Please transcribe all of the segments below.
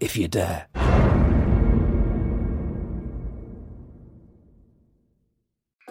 if you dare.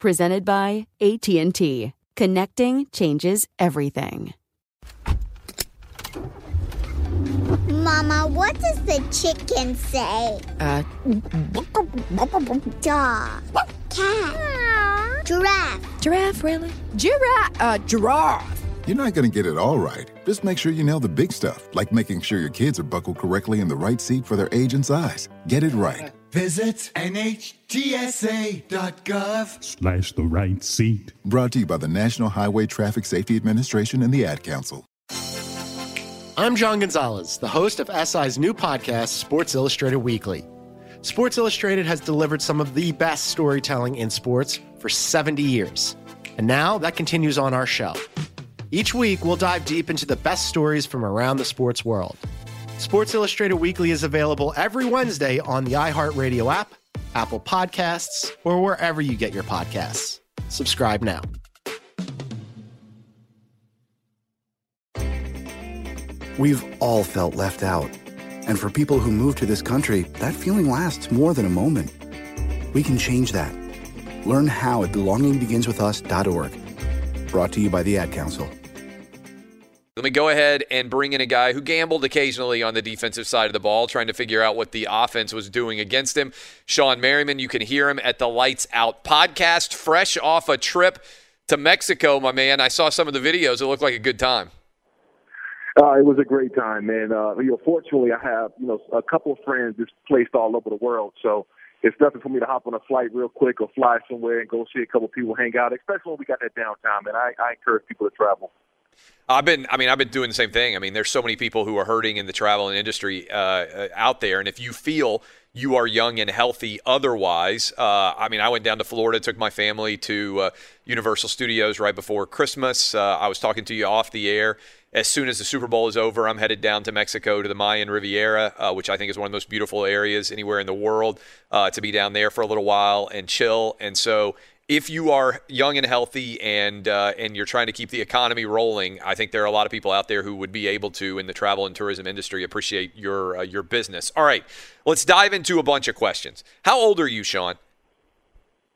Presented by AT&T. Connecting changes everything. Mama, what does the chicken say? Uh, Dog. Cat. Giraffe. giraffe, really? Giraffe, uh, giraffe. You're not going to get it all right. Just make sure you nail the big stuff, like making sure your kids are buckled correctly in the right seat for their age and size. Get it right. Visit NHTSA.gov slash the right seat. Brought to you by the National Highway Traffic Safety Administration and the Ad Council. I'm John Gonzalez, the host of SI's new podcast, Sports Illustrated Weekly. Sports Illustrated has delivered some of the best storytelling in sports for 70 years. And now that continues on our show. Each week, we'll dive deep into the best stories from around the sports world. Sports Illustrated Weekly is available every Wednesday on the iHeartRadio app, Apple Podcasts, or wherever you get your podcasts. Subscribe now. We've all felt left out. And for people who move to this country, that feeling lasts more than a moment. We can change that. Learn how at belongingbeginswithus.org. Brought to you by the Ad Council. Let me go ahead and bring in a guy who gambled occasionally on the defensive side of the ball, trying to figure out what the offense was doing against him. Shawne Merriman, you can hear him at the Lights Out podcast, fresh off a trip to Mexico, my man. I saw some of the videos. It looked like a good time. Uh, it was a great time, man. Uh, you know, fortunately, I have you know a couple of friends just placed all over the world, so it's nothing for me to hop on a flight real quick or fly somewhere and go see a couple people hang out, especially when we got that downtime. And I, I encourage people to travel. I've been, I mean, I've been doing the same thing. I mean, there's so many people who are hurting in the travel and industry uh, out there, and if you feel you are young and healthy otherwise, uh, I mean, I went down to Florida, took my family to uh, Universal Studios right before Christmas. Uh, I was talking to you off the air. As soon as the Super Bowl is over, I'm headed down to Mexico to the Mayan Riviera, uh, which I think is one of the most beautiful areas anywhere in the world, uh, to be down there for a little while and chill. And so if you are young and healthy and uh, and you're trying to keep the economy rolling, I think there are a lot of people out there who would be able to in the travel and tourism industry appreciate your uh, your business. All right, let's dive into a bunch of questions. How old are you, Sean?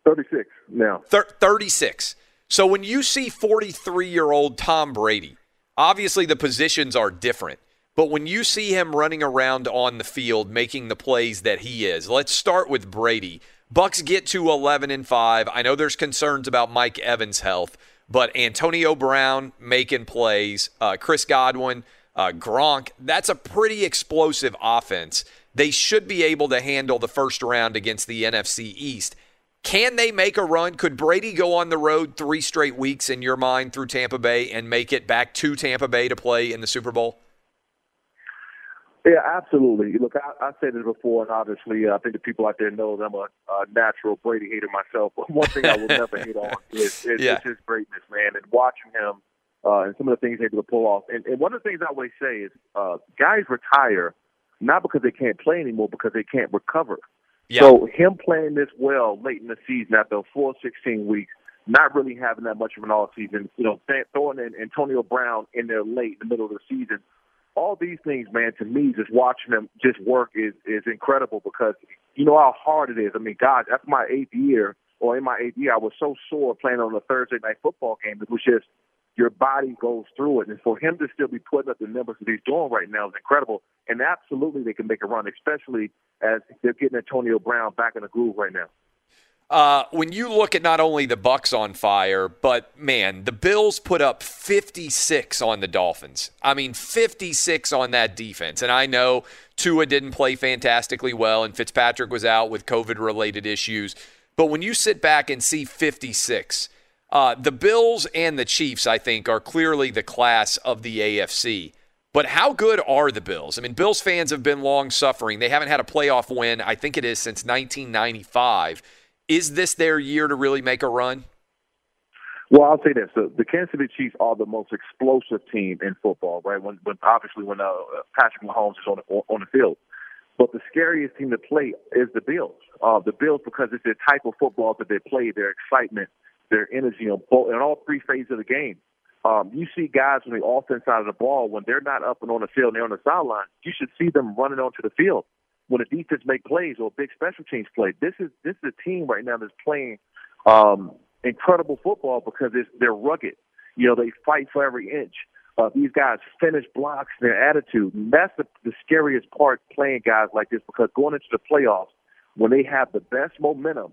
Thirty six now. Thir- Thirty six. So when you see forty three year old Tom Brady, obviously the positions are different. But when you see him running around on the field making the plays that he is, let's start with Brady. Bucks get to 11 and 5. I know there's concerns about Mike Evans' health, but Antonio Brown making plays, uh, Chris Godwin, uh, Gronk, that's a pretty explosive offense. They should be able to handle the first round against the NFC East. Can they make a run? Could Brady go on the road three straight weeks in your mind through Tampa Bay and make it back to Tampa Bay to play in the Super Bowl? Yeah, absolutely. Look, I, I said it before, and obviously, uh, I think the people out there know that I'm a, a natural Brady hater myself. But one thing I will never hate on is, is, Yeah. is his greatness, man, and watching him uh, and some of the things he's able to pull off. And, and one of the things I always say is, uh, guys retire not because they can't play anymore, because they can't recover. So him playing this well late in the season after a full 16 weeks, not really having that much of an off season, you know, throwing in Antonio Brown in there late in the middle of the season. All these things, man, to me, just watching them just work is is incredible because you know how hard it is. I mean, God, that's my eighth year, or in my eighth year, I was so sore playing on a Thursday night football game. It was just your body goes through it, and for him to still be putting up the numbers that he's doing right now is incredible. And absolutely, they can make a run, especially as they're getting Antonio Brown back in the groove right now. Uh, when you look at not only the Bucks on fire, but man, the Bills put up 56 on the Dolphins. I mean, 56 on that defense. And I know Tua didn't play fantastically well, and Fitzpatrick was out with COVID-related issues. But when you sit back and see 56, uh, the Bills and the Chiefs, I think, are clearly the class of the AFC. But how good are the Bills? I mean, Bills fans have been long suffering. They haven't had a playoff win, I think it is, since 1995. Is this their year to really make a run? Well, I'll say this: the, the Kansas City Chiefs are the most explosive team in football, right? When, when obviously when uh, Patrick Mahomes is on the, on the field, but the scariest team to play is the Bills. Uh, the Bills because it's the type of football that they play, their excitement, their energy on both in all three phases of the game. Um, you see guys on the offense side of the ball when they're not up and on the field and they're on the sideline. You should see them running onto the field when the defense make plays or a big special teams play. This is this is a team right now that's playing um, incredible football because it's, they're rugged. You know, they fight for every inch. Uh, these guys finish blocks, their attitude. And that's the, the scariest part playing guys like this because going into the playoffs, when they have the best momentum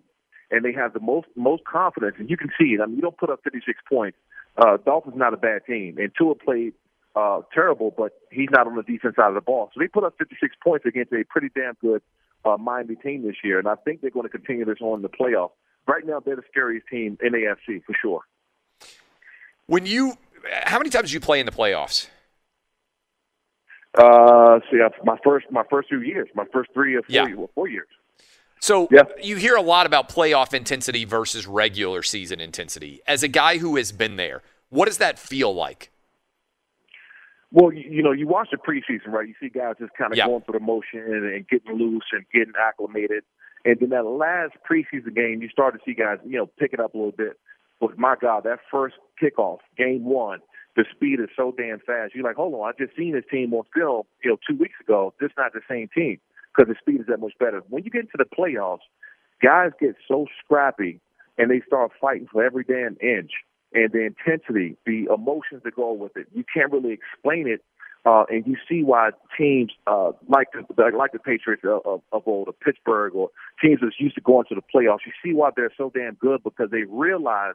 and they have the most most confidence, and you can see it. I mean, you don't put up 56 points. Uh, Dolphins not a bad team, and Tua played uh, terrible, but he's not on the defense side of the ball. So they put up 56 points against a pretty damn good uh, Miami team this year, and I think they're going to continue this on in the playoffs. Right now, they're the scariest team in AFC for sure. When you, how many times did you play in the playoffs? Uh, see, my first my first few years, my first three or four, Yeah. years, four years. So you hear a lot about playoff intensity versus regular season intensity. As a guy who has been there, what does that feel like? Well, you, you know, you watch the preseason, right? You see guys just kind of Yeah. going through the motion and, and getting loose and getting acclimated. And then that last preseason game, you start to see guys, you know, pick it up a little bit. But my God, that first kickoff, game one, the speed is so damn fast. You're like, hold on, I just seen this team on film, you know, two weeks ago. This not the same team because the speed is that much better. When you get into the playoffs, guys get so scrappy and they start fighting for every damn inch. And the intensity, the emotions that go with it, you can't really explain it. Uh, and you see why teams uh, like the like the Patriots of, of, old, or Pittsburgh, or teams that's used to going to the playoffs. You see why they're so damn good because they realize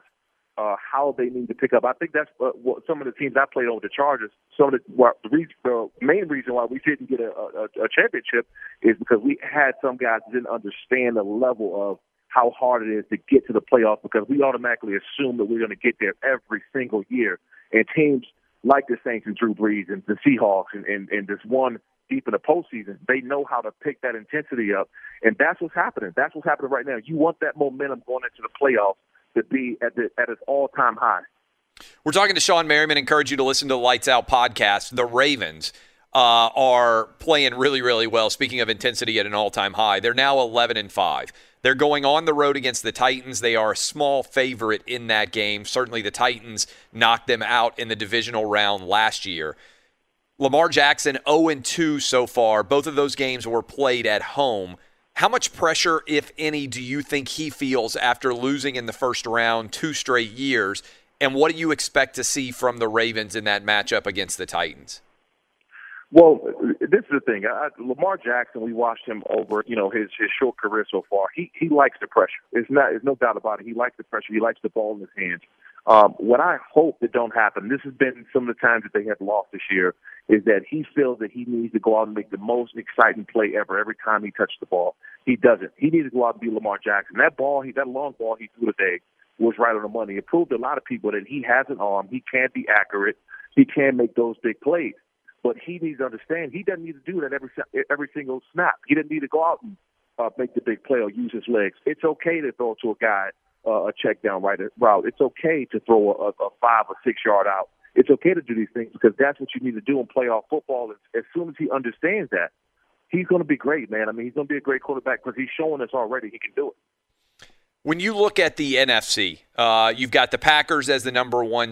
uh, how they need to pick up. I think that's uh, what some of the teams I played with the Chargers. Some of the, well, the, reason, the main reason why we didn't get a, a, a championship is because we had some guys that didn't understand the level of how hard it is to get to the playoffs because we automatically assume that we're going to get there every single year. And teams like the Saints and Drew Brees and the Seahawks and, and, and this one deep in the postseason, they know how to pick that intensity up. And that's what's happening. That's what's happening right now. You want that momentum going into the playoffs to be at the at its all time high. We're talking to Shawne Merriman. Encourage you to listen to the Lights Out podcast. The Ravens uh, are playing really, really well. Speaking of intensity at an all-time high, they're now 11 and five. They're going on the road against the Titans. They are a small favorite in that game. Certainly, the Titans knocked them out in the divisional round last year. Lamar Jackson 0 and 2 so far. Both of those games were played at home. How much pressure, if any, do you think he feels after losing in the first round two straight years? And what do you expect to see from the Ravens in that matchup against the Titans? Well, this is the thing. I, Lamar Jackson, we watched him over, you know, his his short career so far. He he likes the pressure. There's not, there's no doubt about it. He likes the pressure. He likes the ball in his hands. Um, what I hope that don't happen. This has been some of the times that they have lost this year. Is that he feels that he needs to go out and make the most exciting play ever every time he touches the ball. He doesn't. He needs to go out and be Lamar Jackson. That ball, he that long ball he threw today was right on the money. It proved to a lot of people that he has an arm. He can be accurate. He can make those big plays. But he needs to understand he doesn't need to do that every every single snap. He doesn't need to go out and uh, make the big play or use his legs. It's okay to throw to a guy uh, a check down right route. It's okay to throw a, a five or six yard out. It's okay to do these things because that's what you need to do in playoff football. As soon as he understands that, he's going to be great, man. I mean, he's going to be a great quarterback because he's showing us already he can do it. When you look at the NFC, uh, you've got the Packers as the number one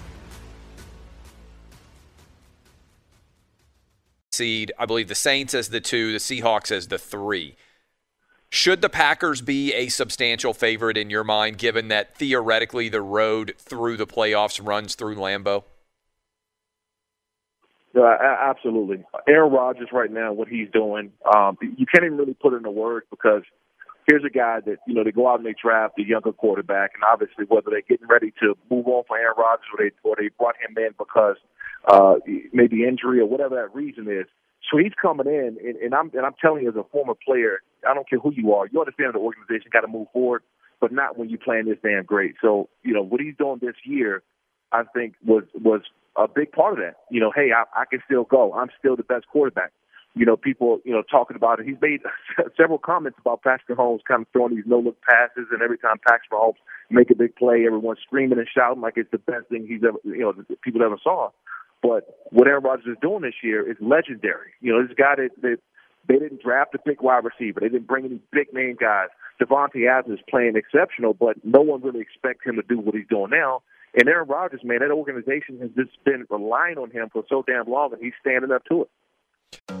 Seed. I believe the Saints as the two, the Seahawks as the three. Should the Packers be a substantial favorite in your mind, given that theoretically the road through the playoffs runs through Lambeau? Uh, absolutely. Aaron Rodgers right now, what he's doing, um, you can't even really put it into words because here's a guy that, you know, they go out and they draft a younger quarterback, and obviously whether they're getting ready to move on for Aaron Rodgers or they, or they brought him in because uh, maybe injury or whatever that reason is. So he's coming in, and, and I'm and I'm telling you, as a former player, I don't care who you are, you understand the organization got to move forward, but not when you're playing this damn great. So you know what he's doing this year, I think was was a big part of that. You know, hey, I, I can still go. I'm still the best quarterback. You know, people, you know, talking about it. He's made several comments about Patrick Mahomes kind of throwing these no-look passes, and every time Patrick Mahomes make a big play, everyone's screaming and shouting like it's the best thing he's ever, you know, people ever saw. But what Aaron Rodgers is doing this year is legendary. You know, this guy that, that they didn't draft a big wide receiver. They didn't bring any big name guys. Davante Adams is playing exceptional, but no one really expects him to do what he's doing now. And Aaron Rodgers, man, that organization has just been relying on him for so damn long, and he's standing up to it.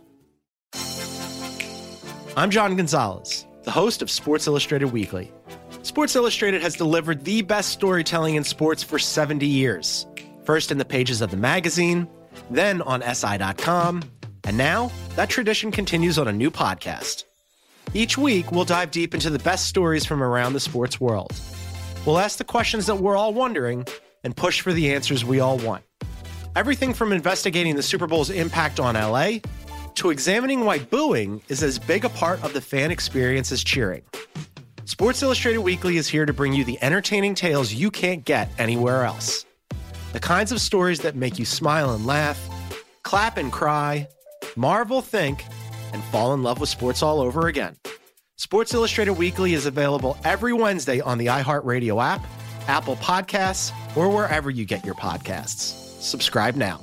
I'm John Gonzalez, the host of Sports Illustrated Weekly. Sports Illustrated has delivered the best storytelling in sports for 70 years. First in the pages of the magazine, then on SI.com, and now that tradition continues on a new podcast. Each week, we'll dive deep into the best stories from around the sports world. We'll ask the questions that we're all wondering and push for the answers we all want. Everything from investigating the Super Bowl's impact on LA to examining why booing is as big a part of the fan experience as cheering. Sports Illustrated Weekly is here to bring you the entertaining tales you can't get anywhere else. The kinds of stories that make you smile and laugh, clap and cry, marvel, think, and fall in love with sports all over again. Sports Illustrated Weekly is available every Wednesday on the iHeartRadio app, Apple Podcasts, or wherever you get your podcasts. Subscribe now.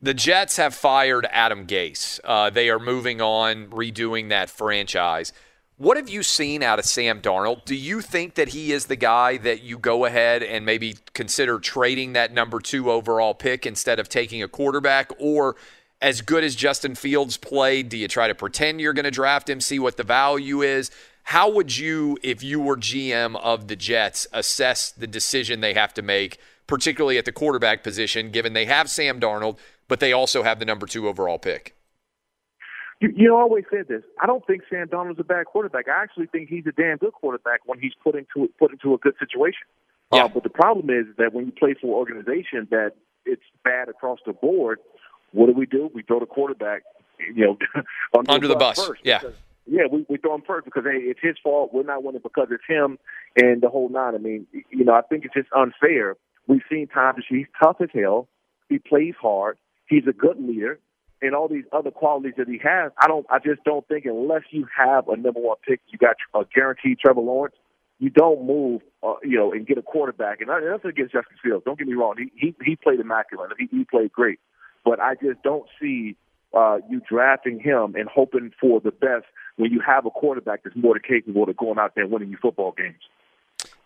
The Jets have fired Adam Gase. Uh, they are moving on, redoing that franchise. What have you seen out of Sam Darnold? Do you think that he is the guy that you go ahead and maybe consider trading that number two overall pick instead of taking a quarterback? Or as good as Justin Fields played, do you try to pretend you're going to draft him, see what the value is? How would you, if you were GM of the Jets, assess the decision they have to make, particularly at the quarterback position, given they have Sam Darnold, but they also have the number two overall pick? You, you know, I always said this. I don't think Sam Darnold's a bad quarterback. I actually think he's a damn good quarterback when he's put into put into a good situation. Yeah. Uh, but the problem is that when you play for an organization that it's bad across the board, what do we do? We throw the quarterback, you know, under, under the, the bus. First yeah. Because, yeah, we, we throw him first because hey, it's his fault. We're not winning because it's him and the whole nine. I mean, you know, I think it's just unfair. We've seen times that he's tough as hell. He plays hard. He's a good leader and all these other qualities that he has, I don't. I just don't think unless you have a number one pick, you got a guaranteed Trevor Lawrence. You don't move, uh, you know, and get a quarterback. And that's against Justin Fields. Don't get me wrong. He he, he played immaculate. He, he played great. But I just don't see uh, you drafting him and hoping for the best when you have a quarterback that's more than capable of going out there and winning you football games.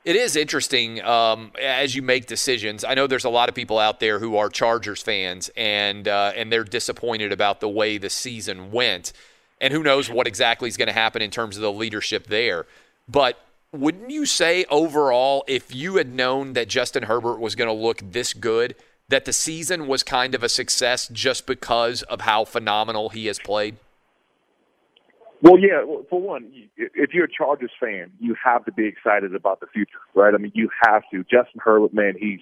It is interesting um, as you make decisions. I know there's a lot of people out there who are Chargers fans, and uh, and they're disappointed about the way the season went, and who knows what exactly is going to happen in terms of the leadership there. But wouldn't you say overall, if you had known that Justin Herbert was going to look this good, that the season was kind of a success just because of how phenomenal he has played? Well, yeah. For one, if you're a Chargers fan, you have to be excited about the future, right? I mean, you have to. Justin Herbert, man, he's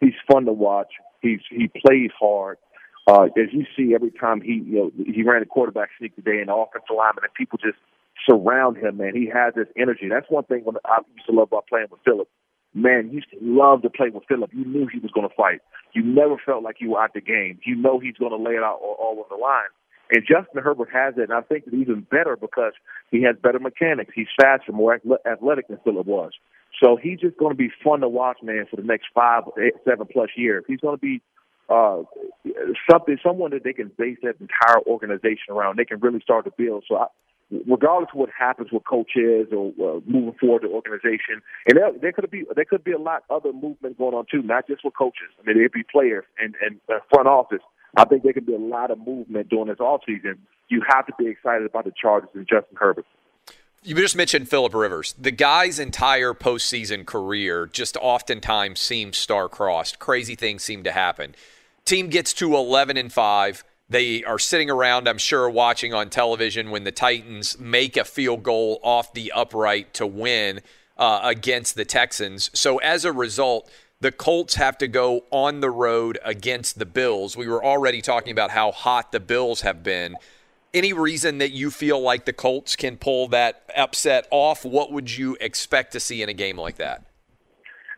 he's fun to watch. He's he plays hard. Uh, as you see, every time he you know he ran a quarterback sneak today, and offensive lineman and people just surround him. Man, he has this energy. That's one thing when I used to love about playing with Philip. Man, used to love to play with Philip. You knew he was going to fight. You never felt like you were out the game. You know he's going to lay it out all, all on the line. And Justin Herbert has it, and I think it's even better because he has better mechanics. He's faster, more athletic than Philip was. So he's just going to be fun to watch, man, for the next five, eight, seven plus years. He's going to be uh, something, someone that they can base that entire organization around. They can really start to build. So, I, regardless of what happens with coaches or uh, moving forward the organization, and there, there could be there could be a lot other movement going on too, not just with coaches. I mean, there'd be players and and uh, front office I think there could be a lot of movement during this offseason. You have to be excited about the Chargers and Justin Herbert. You just mentioned Philip Rivers. The guy's entire postseason career just oftentimes seems star-crossed. Crazy things seem to happen. Team gets to 11 and 5. They are sitting around, I'm sure, watching on television when the Titans make a field goal off the upright to win uh, against the Texans. So as a result, the Colts have to go on the road against the Bills. We were already talking about how hot the Bills have been. Any reason that you feel like the Colts can pull that upset off? What would you expect to see in a game like that?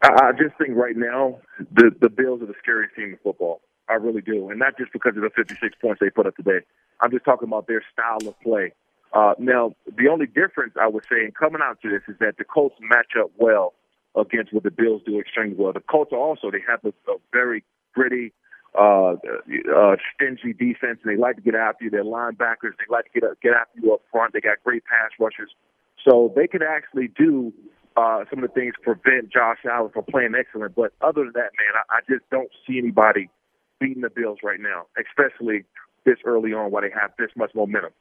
I just think right now the the Bills are the scariest team in football. I really do, and not just because of the 56 points they put up today. I'm just talking about their style of play. Uh, now, the only difference I would say in coming out to this is that the Colts match up well against what the Bills do extremely well. The Colts also they have a, a very gritty, uh, uh, stingy defense, and they like to get after you. They're linebackers. They like to get get after you up front. They got great pass rushers, so they can actually do uh, some of the things prevent Josh Allen from playing excellent. But other than that, man, I, I just don't see anybody beating the Bills right now, especially this early on, while they have this much momentum.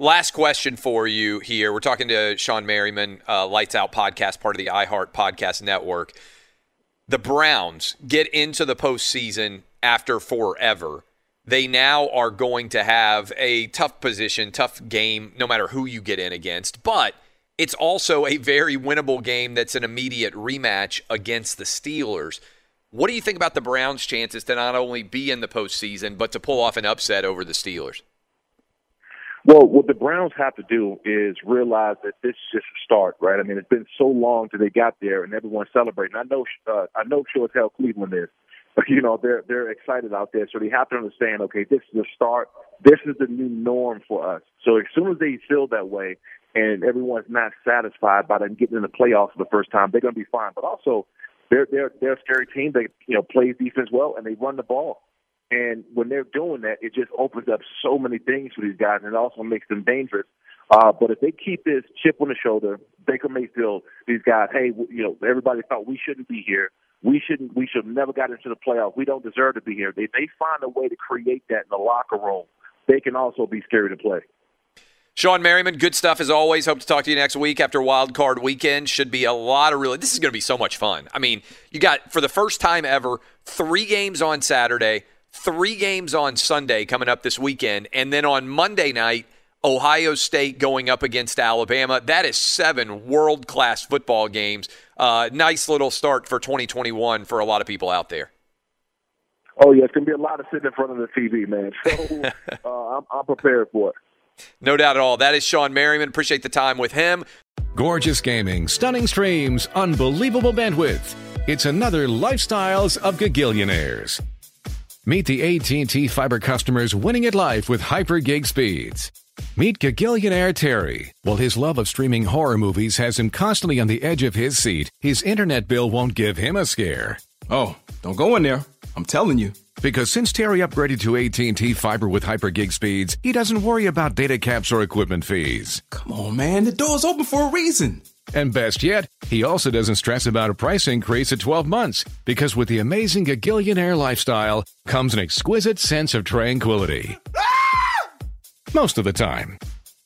Last question for you here. We're talking to Shawne Merriman, uh, Lights Out podcast, part of the iHeart Podcast Network. The Browns get into the postseason after forever, they now are going to have a tough position, tough game, no matter who you get in against. But it's also a very winnable game that's an immediate rematch against the Steelers. What do you think about the Browns' chances to not only be in the postseason, but to pull off an upset over the Steelers? Well, what the Browns have to do is realize that this is just a start, right? I mean, it's been so long till they got there, and everyone's celebrating. I know, uh, I know, sure as hell Cleveland is but you know they're they're excited out there, so they have to understand. Okay, this is the start. This is the new norm for us. So as soon as they feel that way, and everyone's not satisfied by them getting in the playoffs for the first time, they're going to be fine. But also, they're they're they're a scary team. They you know play defense well and they run the ball. And when they're doing that, it just opens up so many things for these guys, and it also makes them dangerous. Uh, but if they keep this chip on the shoulder, Baker Mayfield, these guys, hey, you know, everybody thought we shouldn't be here we shouldn't we should have never got into the playoffs. We don't deserve to be here. They they find a way to create that in the locker room. They can also be scary to play. Shawne Merriman, good stuff as always. Hope to talk to you next week after Wild Card Weekend. Should be a lot of really. This is going to be so much fun. I mean, you got for the first time ever three games on Saturday, three games on Sunday coming up this weekend, and then on Monday night Ohio State going up against Alabama. That is seven world class football games. Uh, nice little start for 2021 for a lot of people out there. Oh, yeah, it's going to be a lot of sitting in front of the TV, man. So uh, I'm, I'm prepared for it. No doubt at all. That is Shawne Merriman. Appreciate the time with him. Gorgeous gaming, stunning streams, unbelievable bandwidth. It's another Lifestyles of Gagillionaires. Meet the AT&T fiber customers winning at life with hyper gig speeds. Meet Gagillionaire Terry. While his love of streaming horror movies has him constantly on the edge of his seat, his internet bill won't give him a scare. Oh, don't go in there. I'm telling you. Because since Terry upgraded to AT&T fiber with hyper gig speeds, he doesn't worry about data caps or equipment fees. Come on, man. The door's open for a reason. And best yet, he also doesn't stress about a price increase at 12 months because with the amazing Gagillionaire lifestyle comes an exquisite sense of tranquility. Ah! Most of the time.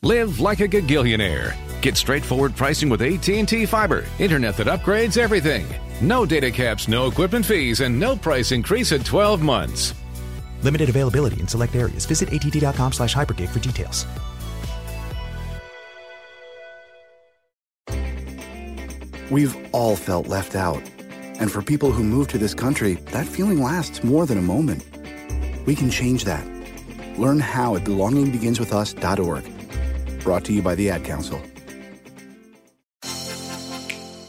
Live like a Gagillionaire. Get straightforward pricing with AT&T Fiber, internet that upgrades everything. No data caps, no equipment fees, and no price increase at 12 months. Limited availability in select areas. Visit att.com slash hypergig for details. We've all felt left out. And for people who move to this country, that feeling lasts more than a moment. We can change that. Learn how at belongingbeginswithus.org. Brought to you by the Ad Council.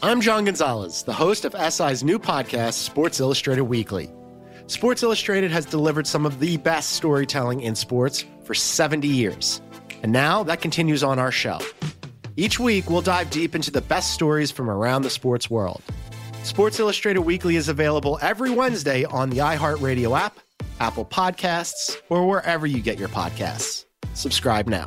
I'm John Gonzalez, the host of SI's new podcast, Sports Illustrated Weekly. Sports Illustrated has delivered some of the best storytelling in sports for 70 years. And now that continues on our show. Each week, we'll dive deep into the best stories from around the sports world. Sports Illustrated Weekly is available every Wednesday on the iHeartRadio app Apple Podcasts, or wherever you get your podcasts. Subscribe now.